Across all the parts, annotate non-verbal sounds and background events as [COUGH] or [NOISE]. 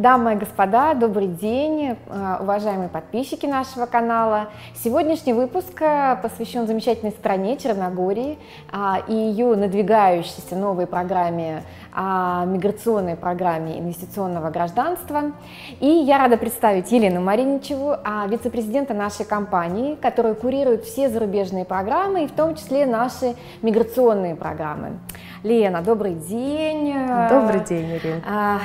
Дамы и господа, добрый день, э, уважаемые подписчики нашего канала. Сегодняшний выпуск э, посвящен замечательной стране Черногории а, и ее надвигающейся новой программе, а, миграционной программе инвестиционного гражданства. И я рада представить Елену Мариничеву, а, вице-президента нашей компании, которая курирует все зарубежные программы, и в том числе наши миграционные программы. Лена, добрый день. Добрый день, Ирина.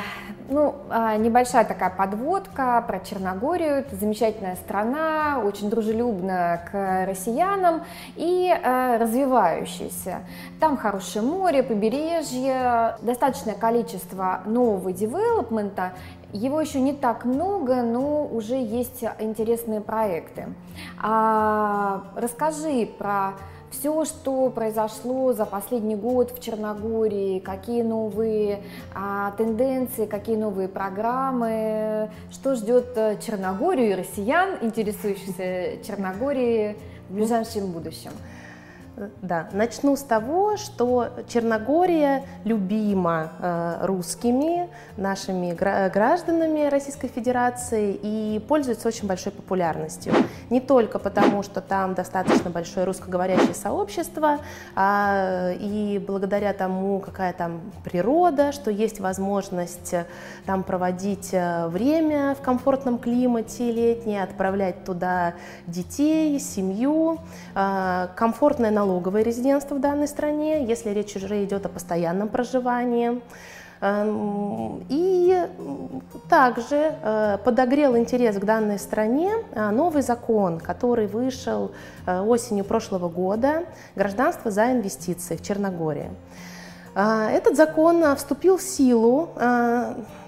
Ну, а, небольшая такая подводка про Черногорию. Это замечательная страна, очень дружелюбна к россиянам и а, развивающаяся. Там хорошее море, побережье, достаточное количество нового девелопмента. Его еще не так много, но уже есть интересные проекты. А, расскажи про все, что произошло за последний год в Черногории, какие новые а, тенденции, какие новые программы, что ждет э, Черногорию и россиян, интересующихся Черногорией в ближайшем будущем. Да, начну с того, что Черногория любима э, русскими, нашими гражданами Российской Федерации и пользуется очень большой популярностью. Не только потому, что там достаточно большое русскоговорящее сообщество, а и благодаря тому, какая там природа, что есть возможность там проводить э, время в комфортном климате летнее, отправлять туда детей, семью, э, комфортное налоговое налоговое резидентство в данной стране, если речь уже идет о постоянном проживании. Эм, и также э, подогрел интерес к данной стране э, новый закон, который вышел э, осенью прошлого года «Гражданство за инвестиции» в Черногории. Этот закон вступил в силу,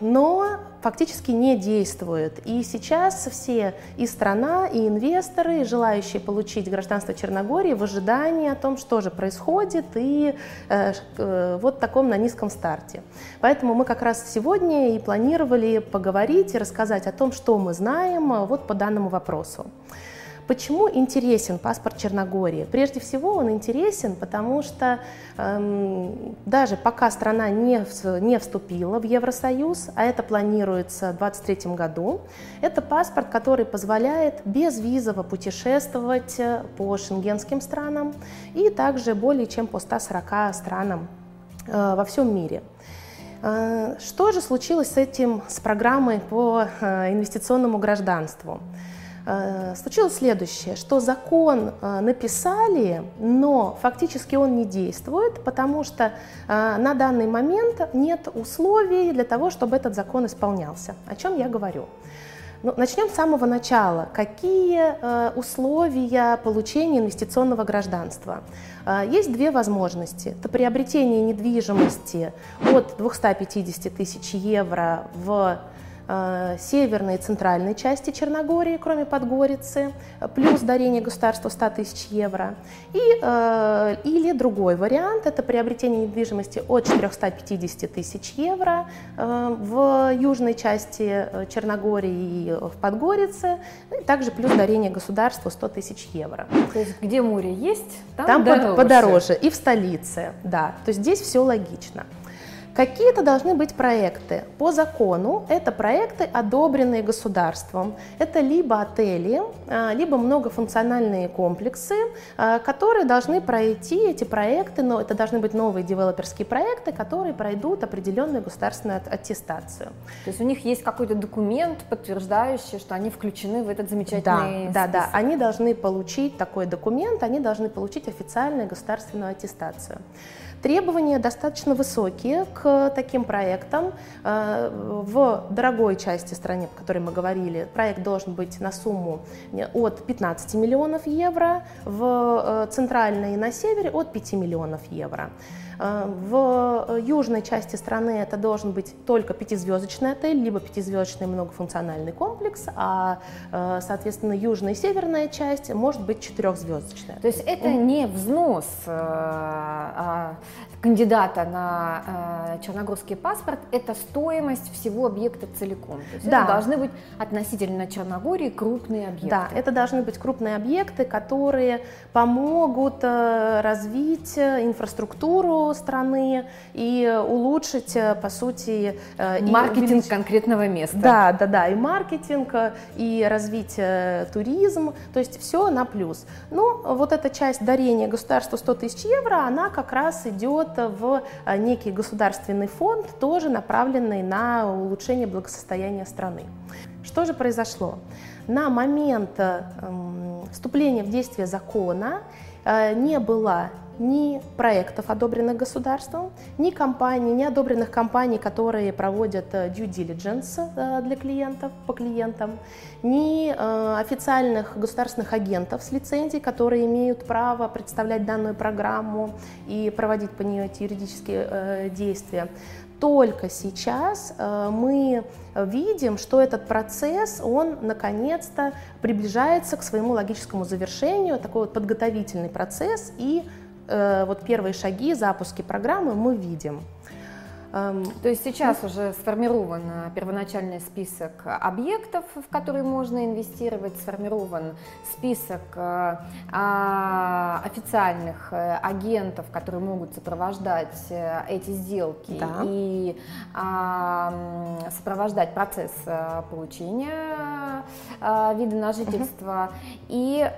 но фактически не действует. И сейчас все и страна, и инвесторы, и желающие получить гражданство Черногории в ожидании о том, что же происходит, и э, э, вот таком на низком старте. Поэтому мы как раз сегодня и планировали поговорить и рассказать о том, что мы знаем э, вот по данному вопросу. Почему интересен паспорт Черногории? Прежде всего он интересен, потому что эм, даже пока страна не, не вступила в Евросоюз, а это планируется в 2023 году, это паспорт, который позволяет безвизово путешествовать э, по шенгенским странам и также более чем по 140 странам э, во всем мире. Э, что же случилось с этим, с программой по э, инвестиционному гражданству? Э, случилось следующее, что закон э, написали, но фактически он не действует, потому что э, на данный момент нет условий для того, чтобы этот закон исполнялся. О чем я говорю? Ну, начнем с самого начала. Какие э, условия получения инвестиционного гражданства? Э, есть две возможности. Это приобретение недвижимости от 250 тысяч евро в северной и центральной части Черногории, кроме Подгорицы, плюс дарение государству 100 тысяч евро. И, э, или другой вариант – это приобретение недвижимости от 450 тысяч евро э, в южной части Черногории и в Подгорице, и также плюс дарение государству 100 тысяч евро. То есть где море есть, там, там дороже. подороже. И в столице, да. То есть здесь все логично. Какие-то должны быть проекты. По закону это проекты, одобренные государством. Это либо отели, а, либо многофункциональные комплексы, а, которые должны пройти эти проекты, но это должны быть новые девелоперские проекты, которые пройдут определенную государственную аттестацию. То есть у них есть какой-то документ, подтверждающий, что они включены в этот замечательный Да, да, да. Они должны получить такой документ, они должны получить официальную государственную аттестацию. Требования достаточно высокие к таким проектам. Э, в дорогой части страны, о которой мы говорили, проект должен быть на сумму от 15 миллионов евро, в э, центральной и на севере от 5 миллионов евро. Э, в южной части страны это должен быть только пятизвездочный отель, либо пятизвездочный многофункциональный комплекс, а, э, соответственно, южная и северная часть может быть четырехзвездочная. То есть это не взнос э, а кандидата на черногорский паспорт, это стоимость всего объекта целиком. То есть да. это должны быть относительно Черногории крупные объекты. Да, это должны быть крупные объекты, которые помогут развить инфраструктуру страны и улучшить, по сути... Маркетинг увелич... конкретного места. Да, да, да, и маркетинг, и развитие туризм, то есть все на плюс. Ну, вот эта часть дарения государству 100 тысяч евро, она как раз идет в некий государственный фонд, тоже направленный на улучшение благосостояния страны. Что же произошло? На момент эм, вступления в действие закона э, не было ни проектов, одобренных государством, ни компаний, ни одобренных компаний, которые проводят э, due diligence э, для клиентов, по клиентам, ни официальных государственных агентов с лицензией, которые имеют право представлять данную программу и проводить по нее эти юридические действия. Только сейчас э, мы видим, что этот процесс, он наконец-то приближается к своему логическому завершению, такой вот подготовительный процесс, и э, вот первые шаги запуски программы мы видим. Эм, То есть сейчас уже сформирован первоначальный список объектов, в которые можно инвестировать, сформирован список э, а, официальных э, агентов, которые могут сопровождать э, эти сделки да. и а, сопровождать процесс получения вида на жительство угу. и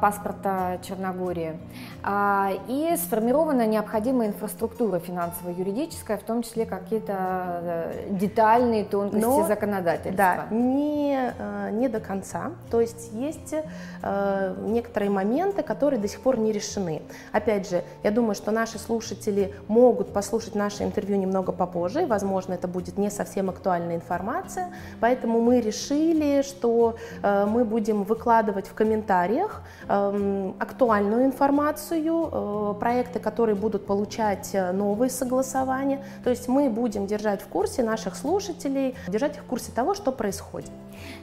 паспорта Черногории. А, и сформирована необходимая инфраструктура финансово-юридическая, в том числе какие-то э, детальные тонкости Но, законодательства. Да, не, э, не до конца. То есть есть э, некоторые моменты, которые до сих пор не решены. Опять же, я думаю, что наши слушатели могут послушать наше интервью немного попозже. Возможно, это будет не совсем актуальная информация. Поэтому мы решили, что мы будем выкладывать в комментариях эм, актуальную информацию, информацию, э, проекты, которые будут получать э, новые согласования. То есть мы будем держать в курсе наших слушателей, держать их в курсе того, что происходит.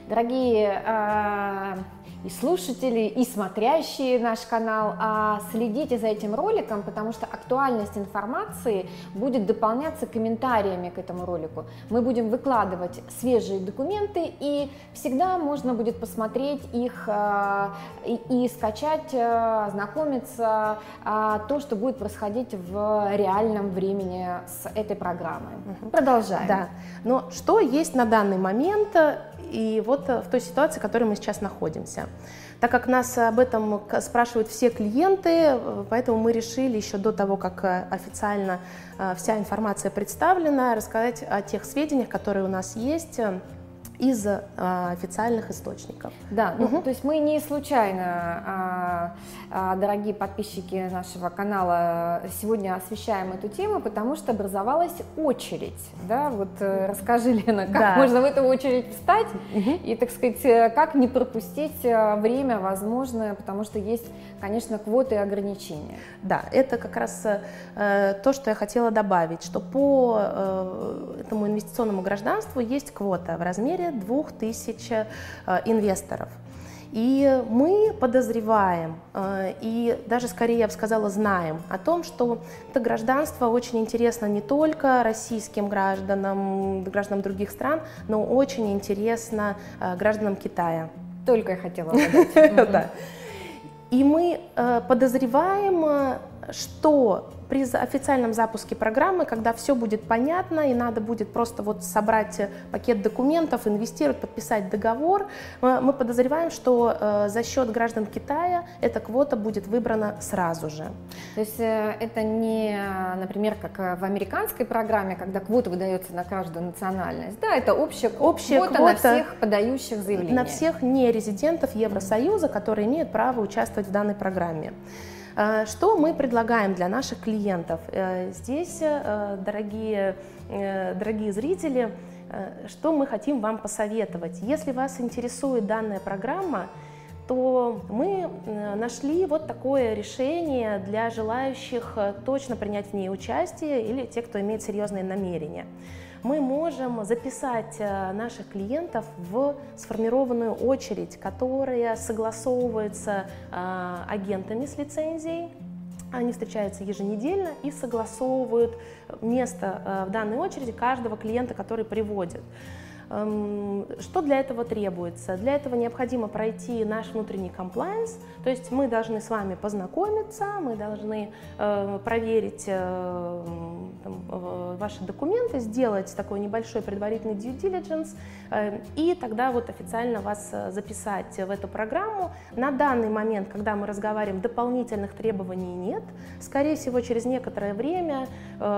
Дорогие э, и слушатели, и смотрящие наш канал, а следите за этим роликом, потому что актуальность информации будет дополняться комментариями к этому ролику. Мы будем выкладывать свежие документы, и всегда можно будет посмотреть их э, и, и скачать, э, знакомиться, э, то, что будет происходить в реальном времени с этой программой. Угу. Продолжаем. Да. Но что есть на данный момент и вот в той ситуации, в которой мы сейчас находимся? Так как нас об этом спрашивают все клиенты, поэтому мы решили еще до того, как э, официально э, вся информация представлена, рассказать о тех сведениях, которые у нас есть из а, официальных источников. Да, ну, угу. то есть мы не случайно, а, а, дорогие подписчики нашего канала, сегодня освещаем эту тему, потому что образовалась очередь. Да? Вот э, расскажи, Лена, как да. можно в эту очередь встать угу. и, так сказать, э, как не пропустить э, время возможное, потому что есть, конечно, квоты и ограничения. Да, это как раз э, то, что я хотела добавить, что по э, этому инвестиционному гражданству есть квота в размере 2000 э, инвесторов. И мы подозреваем, э, и даже скорее, я бы сказала, знаем о том, что это гражданство очень интересно не только российским гражданам, гражданам других стран, но очень интересно э, гражданам Китая. Только я хотела. [LAUGHS] И мы подозреваем, что при официальном запуске программы, когда все будет понятно и надо будет просто вот собрать э, пакет документов, инвестировать, подписать договор, мы подозреваем, что э, за счет граждан Китая эта квота будет выбрана сразу же. То есть э, это не, например, как в американской программе, когда квота выдается на каждую национальность, да, это общая, общая квота, квота на всех подающих заявления. На всех нерезидентов Евросоюза, которые имеют право участвовать в данной программе. Э, что мы предлагаем для наших клиентов? Э, здесь, э, дорогие, дорогие зрители, что мы хотим вам посоветовать? Если вас интересует данная программа, то мы нашли вот такое решение для желающих точно принять в ней участие или те, кто имеет серьезные намерения мы можем записать э, наших клиентов в сформированную очередь, которая согласовывается э, агентами с лицензией, они встречаются еженедельно и согласовывают место э, в данной очереди каждого клиента, который приводит. Эм, что для этого требуется? Для этого необходимо пройти наш внутренний комплайенс, то есть мы должны с вами познакомиться, мы должны э, проверить э, там, ваши документы, сделать такой небольшой предварительный due diligence, э, и тогда вот официально вас записать в эту программу. На данный момент, когда мы разговариваем, дополнительных требований нет. Скорее всего, через некоторое время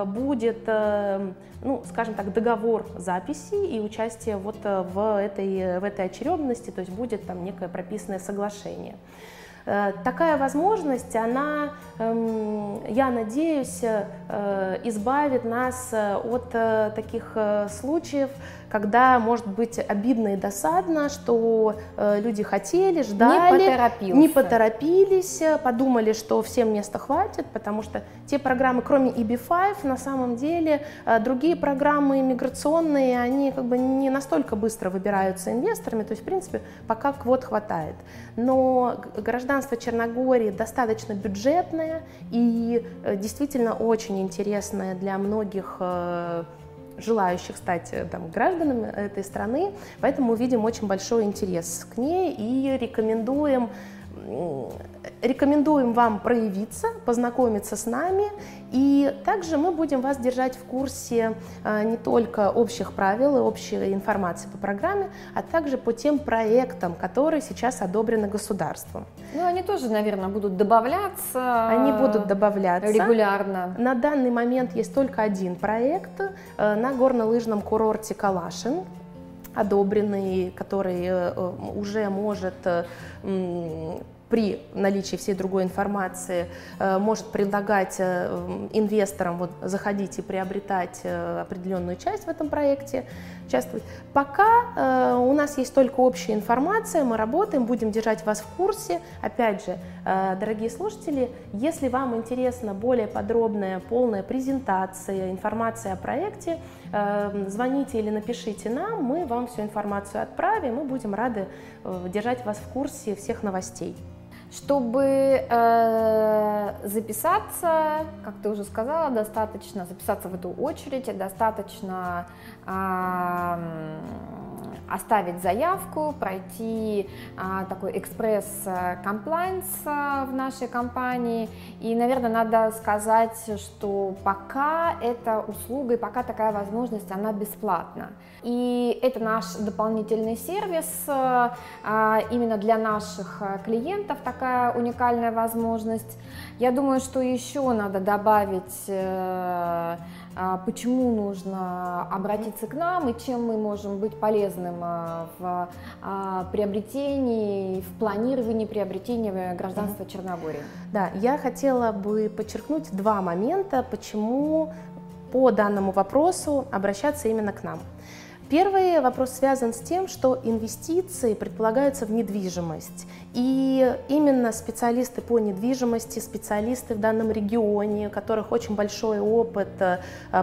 будет, ну, скажем так, договор записи и участия участие вот э, в этой, в этой очередности, то есть будет там некое прописанное соглашение. Э, такая возможность, она, эм, я надеюсь, э, избавит нас от таких случаев, когда может быть обидно и досадно, что э, люди хотели, ждали, не, не поторопились, подумали, что всем места хватит, потому что те программы, кроме EB5, на самом деле э, другие программы иммиграционные, они как бы не настолько быстро выбираются инвесторами, то есть в принципе пока квот хватает. Но гражданство Черногории достаточно бюджетное и э, действительно очень интересное для многих э, желающих стать э, там, гражданами этой страны, поэтому мы видим очень большой интерес к ней и рекомендуем рекомендуем вам проявиться, познакомиться с нами, и также мы будем вас держать в курсе а, не только общих правил и общей информации по программе, а также по тем проектам, которые сейчас одобрены государством. Ну, они тоже, наверное, будут добавляться. Они будут добавляться. Регулярно. На данный момент есть только один проект э, на горнолыжном курорте Калашин одобренный, который э, уже может при наличии всей другой информации э, может предлагать э, инвесторам вот, заходить и приобретать э, определенную часть в этом проекте, участвовать. Пока у нас есть только общая информация, мы работаем, будем держать вас в курсе. Опять же, дорогие слушатели, если вам интересна более подробная, полная презентация, информация о проекте, звоните или напишите нам, мы вам всю информацию отправим, мы будем рады держать вас в курсе всех новостей. Чтобы э, записаться, как ты уже сказала, достаточно записаться в эту очередь, достаточно э, оставить заявку, пройти а, такой экспресс-комплайнс а, в нашей компании. И, наверное, надо сказать, что пока эта услуга и пока такая возможность, она бесплатна. И это наш дополнительный сервис, а, именно для наших клиентов такая уникальная возможность. Я думаю, что еще надо добавить э, почему нужно обратиться к нам и чем мы можем быть полезным а, в а, приобретении, в планировании приобретения гражданства Черногории. Да, я хотела бы подчеркнуть два момента, почему по данному вопросу обращаться именно к нам. Первый вопрос связан с тем, что инвестиции предполагаются в недвижимость. И именно специалисты по недвижимости, специалисты в данном регионе, у которых очень большой опыт э,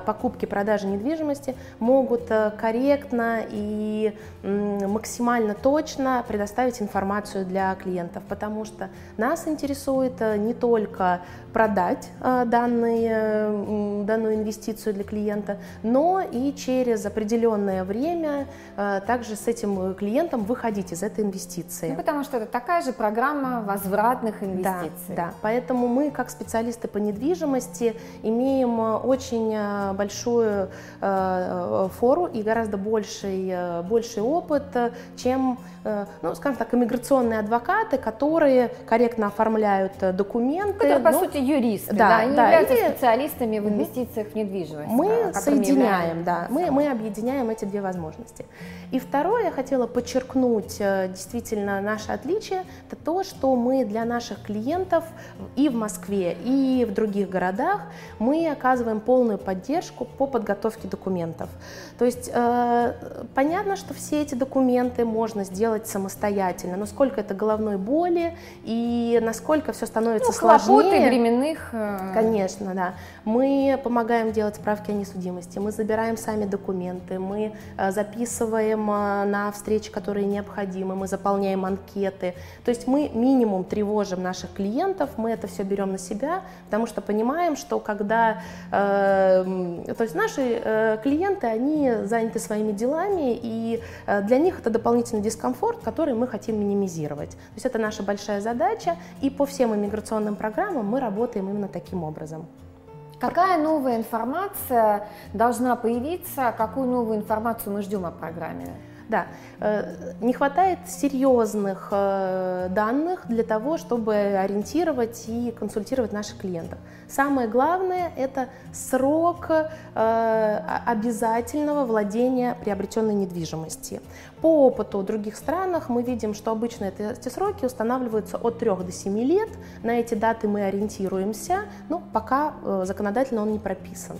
покупки, продажи недвижимости, могут э, корректно и максимально точно предоставить информацию для клиентов, потому что нас интересует э, не только продать данные, данную инвестицию для клиента, но и через определенное время также с этим клиентом выходить из этой инвестиции. Ну, потому что это такая же программа возвратных инвестиций. Да, да, поэтому мы, как специалисты по недвижимости, имеем э, очень э, большую э, фору и гораздо больший, больший опыт, чем, ну, скажем так, иммиграционные адвокаты, которые корректно оформляют документы. Которые, по сути, юристы, да, да они да, являются или... специалистами в инвестициях в недвижимость. Мы соединяем, да, мы, мы объединяем эти две возможности. И второе, я хотела подчеркнуть действительно наше отличие, это то, что мы для наших клиентов и в Москве, и в других городах мы оказываем полную поддержку по подготовке документов. То есть э, понятно, что все эти документы можно сделать самостоятельно, но сколько это головной боли и насколько все становится ну, сложнее. временных. Э... Конечно, да. Мы помогаем делать справки о несудимости, мы забираем сами документы, мы э, записываем э, на встречи, которые необходимы, мы заполняем анкеты. То есть мы минимум тревожим наших клиентов, мы это все берем на себя, потому что понимаем, что когда, э, то есть наши э, клиенты, они заняты своими делами, и э, для них это дополнительный дискомфорт, который мы хотим минимизировать. То есть это наша большая задача, и по всем иммиграционным программам мы работаем именно таким образом. Какая новая информация должна появиться, какую новую информацию мы ждем о программе? Да, э, не хватает серьезных э, данных для того, чтобы ориентировать и консультировать наших клиентов. Самое главное – это срок э, обязательного владения приобретенной недвижимости. По опыту в других странах мы видим, что обычно эти сроки устанавливаются от 3 до 7 лет. На эти даты мы ориентируемся, но пока законодательно он не прописан.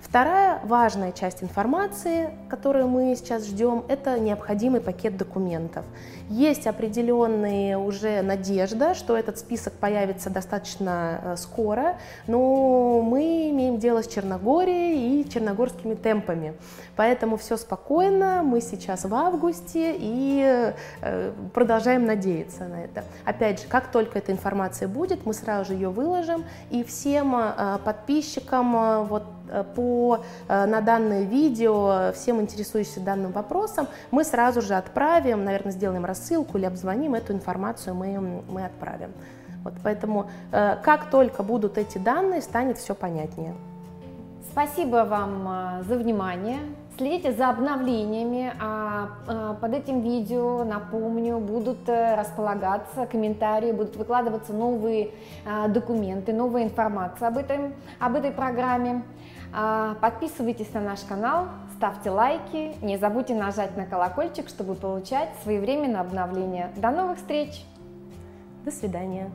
Вторая важная часть информации, которую мы сейчас ждем, это необходимый пакет документов. Есть определенная уже надежда, что этот список появится достаточно э, скоро, но мы имеем дело с Черногорией и черногорскими темпами. Поэтому все спокойно, мы сейчас в августе и э, продолжаем надеяться на это. Опять же, как только эта информация будет, мы сразу же ее выложим и всем э, подписчикам вот по, на данное видео, всем интересующимся данным вопросом, мы сразу же отправим, наверное, сделаем рассылку или обзвоним, эту информацию мы, мы отправим. Вот поэтому э, как только будут эти данные, станет все понятнее. Спасибо вам э, за внимание. Следите за обновлениями. А, а под этим видео, напомню, будут э, располагаться комментарии, будут выкладываться новые документы, новая информация об, этом, об этой программе. А, подписывайтесь на наш канал, ставьте лайки, не забудьте нажать на колокольчик, чтобы получать своевременное обновление. До новых встреч! До свидания!